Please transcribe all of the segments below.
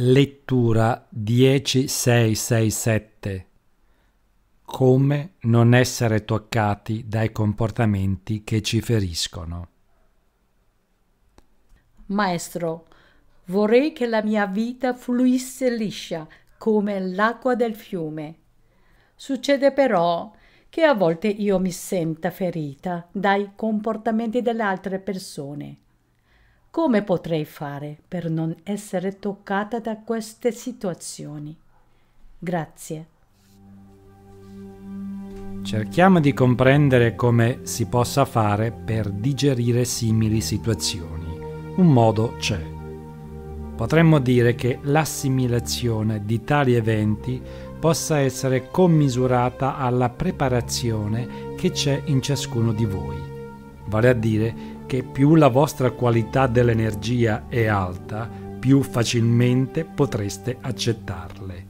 Lettura 10667 Come non essere toccati dai comportamenti che ci feriscono. Maestro, vorrei che la mia vita fluisse liscia come l'acqua del fiume. Succede però che a volte io mi senta ferita dai comportamenti delle altre persone come potrei fare per non essere toccata da queste situazioni? Grazie. Cerchiamo di comprendere come si possa fare per digerire simili situazioni. Un modo c'è. Potremmo dire che l'assimilazione di tali eventi possa essere commisurata alla preparazione che c'è in ciascuno di voi, vale a dire che più la vostra qualità dell'energia è alta, più facilmente potreste accettarle.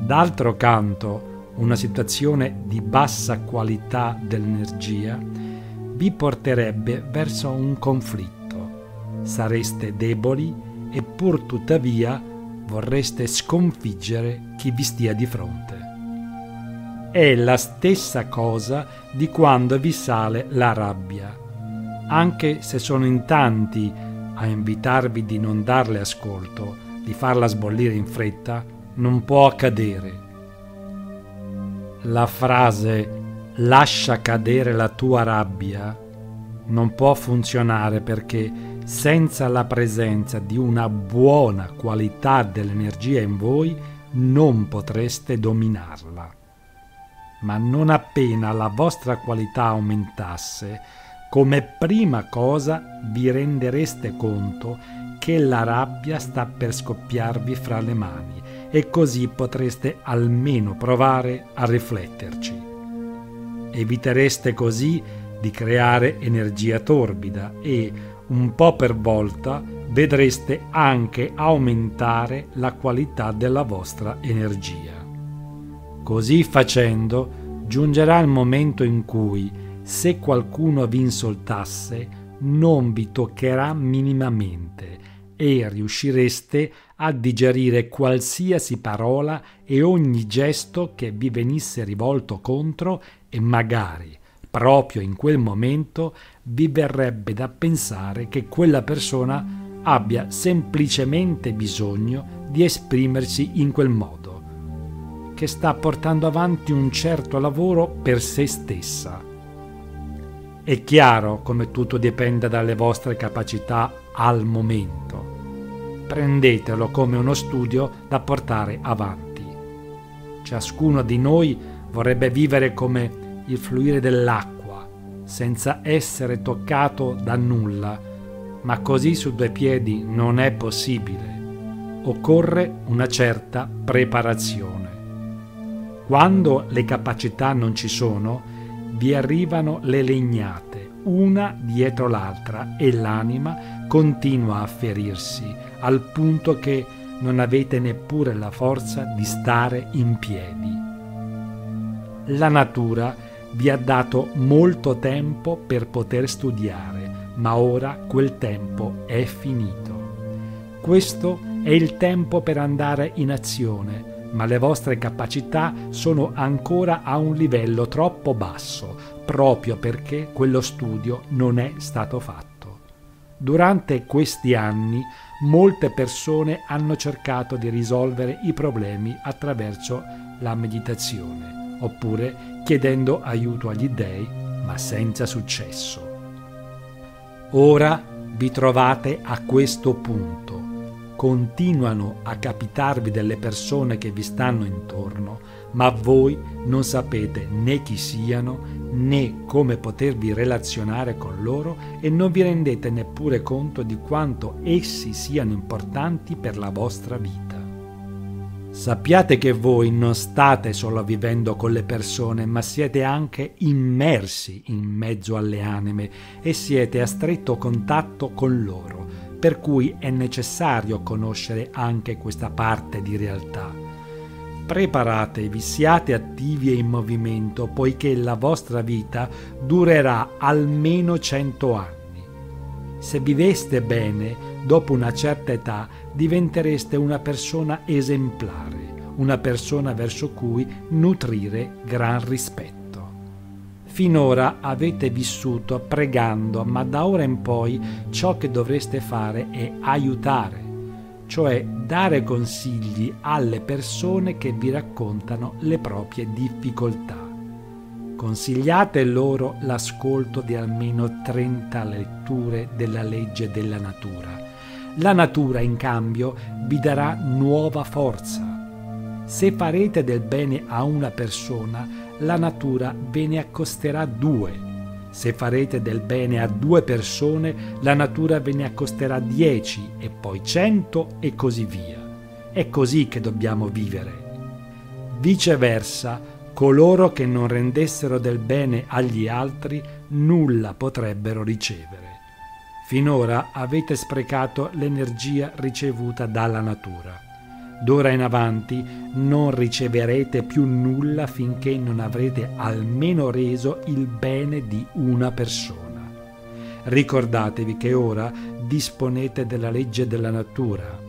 D'altro canto, una situazione di bassa qualità dell'energia vi porterebbe verso un conflitto. Sareste deboli e pur tuttavia vorreste sconfiggere chi vi stia di fronte. È la stessa cosa di quando vi sale la rabbia anche se sono in tanti a invitarvi di non darle ascolto, di farla sbollire in fretta, non può accadere. La frase lascia cadere la tua rabbia non può funzionare perché senza la presenza di una buona qualità dell'energia in voi non potreste dominarla. Ma non appena la vostra qualità aumentasse, come prima cosa vi rendereste conto che la rabbia sta per scoppiarvi fra le mani e così potreste almeno provare a rifletterci. Evitereste così di creare energia torbida e, un po' per volta, vedreste anche aumentare la qualità della vostra energia. Così facendo, giungerà il momento in cui se qualcuno vi insultasse, non vi toccherà minimamente e riuscireste a digerire qualsiasi parola e ogni gesto che vi venisse rivolto contro e magari, proprio in quel momento, vi verrebbe da pensare che quella persona abbia semplicemente bisogno di esprimersi in quel modo, che sta portando avanti un certo lavoro per se stessa è chiaro come tutto dipenda dalle vostre capacità al momento. Prendetelo come uno studio da portare avanti. Ciascuno di noi vorrebbe vivere come il fluire dell'acqua, senza essere toccato da nulla, ma così su due piedi non è possibile. Occorre una certa preparazione. Quando le capacità non ci sono, vi arrivano le legnate, una dietro l'altra, e l'anima continua a ferirsi, al punto che non avete neppure la forza di stare in piedi. La natura vi ha dato molto tempo per poter studiare, ma ora quel tempo è finito. Questo è il tempo per andare in azione, ma le vostre capacità sono ancora a un livello troppo basso, proprio perché quello studio non è stato fatto. Durante questi anni molte persone hanno cercato di risolvere i problemi attraverso la meditazione, oppure chiedendo aiuto agli dèi, ma senza successo. Ora vi trovate a questo punto continuano a capitarvi delle persone che vi stanno intorno, ma voi non sapete né chi siano né come potervi relazionare con loro e non vi rendete neppure conto di quanto essi siano importanti per la vostra vita. Sappiate che voi non state solo vivendo con le persone, ma siete anche immersi in mezzo alle anime e siete a stretto contatto con loro per cui è necessario conoscere anche questa parte di realtà. Preparatevi, siate attivi e in movimento, poiché la vostra vita durerà almeno cento anni. Se viveste bene, dopo una certa età diventereste una persona esemplare, una persona verso cui nutrire gran rispetto. Finora avete vissuto pregando, ma da ora in poi ciò che dovreste fare è aiutare, cioè dare consigli alle persone che vi raccontano le proprie difficoltà. Consigliate loro l'ascolto di almeno 30 letture della legge della natura. La natura, in cambio, vi darà nuova forza. Se farete del bene a una persona, la natura ve ne accosterà due. Se farete del bene a due persone, la natura ve ne accosterà dieci e poi cento e così via. È così che dobbiamo vivere. Viceversa, coloro che non rendessero del bene agli altri nulla potrebbero ricevere. Finora avete sprecato l'energia ricevuta dalla natura. D'ora in avanti non riceverete più nulla finché non avrete almeno reso il bene di una persona. Ricordatevi che ora disponete della legge della natura,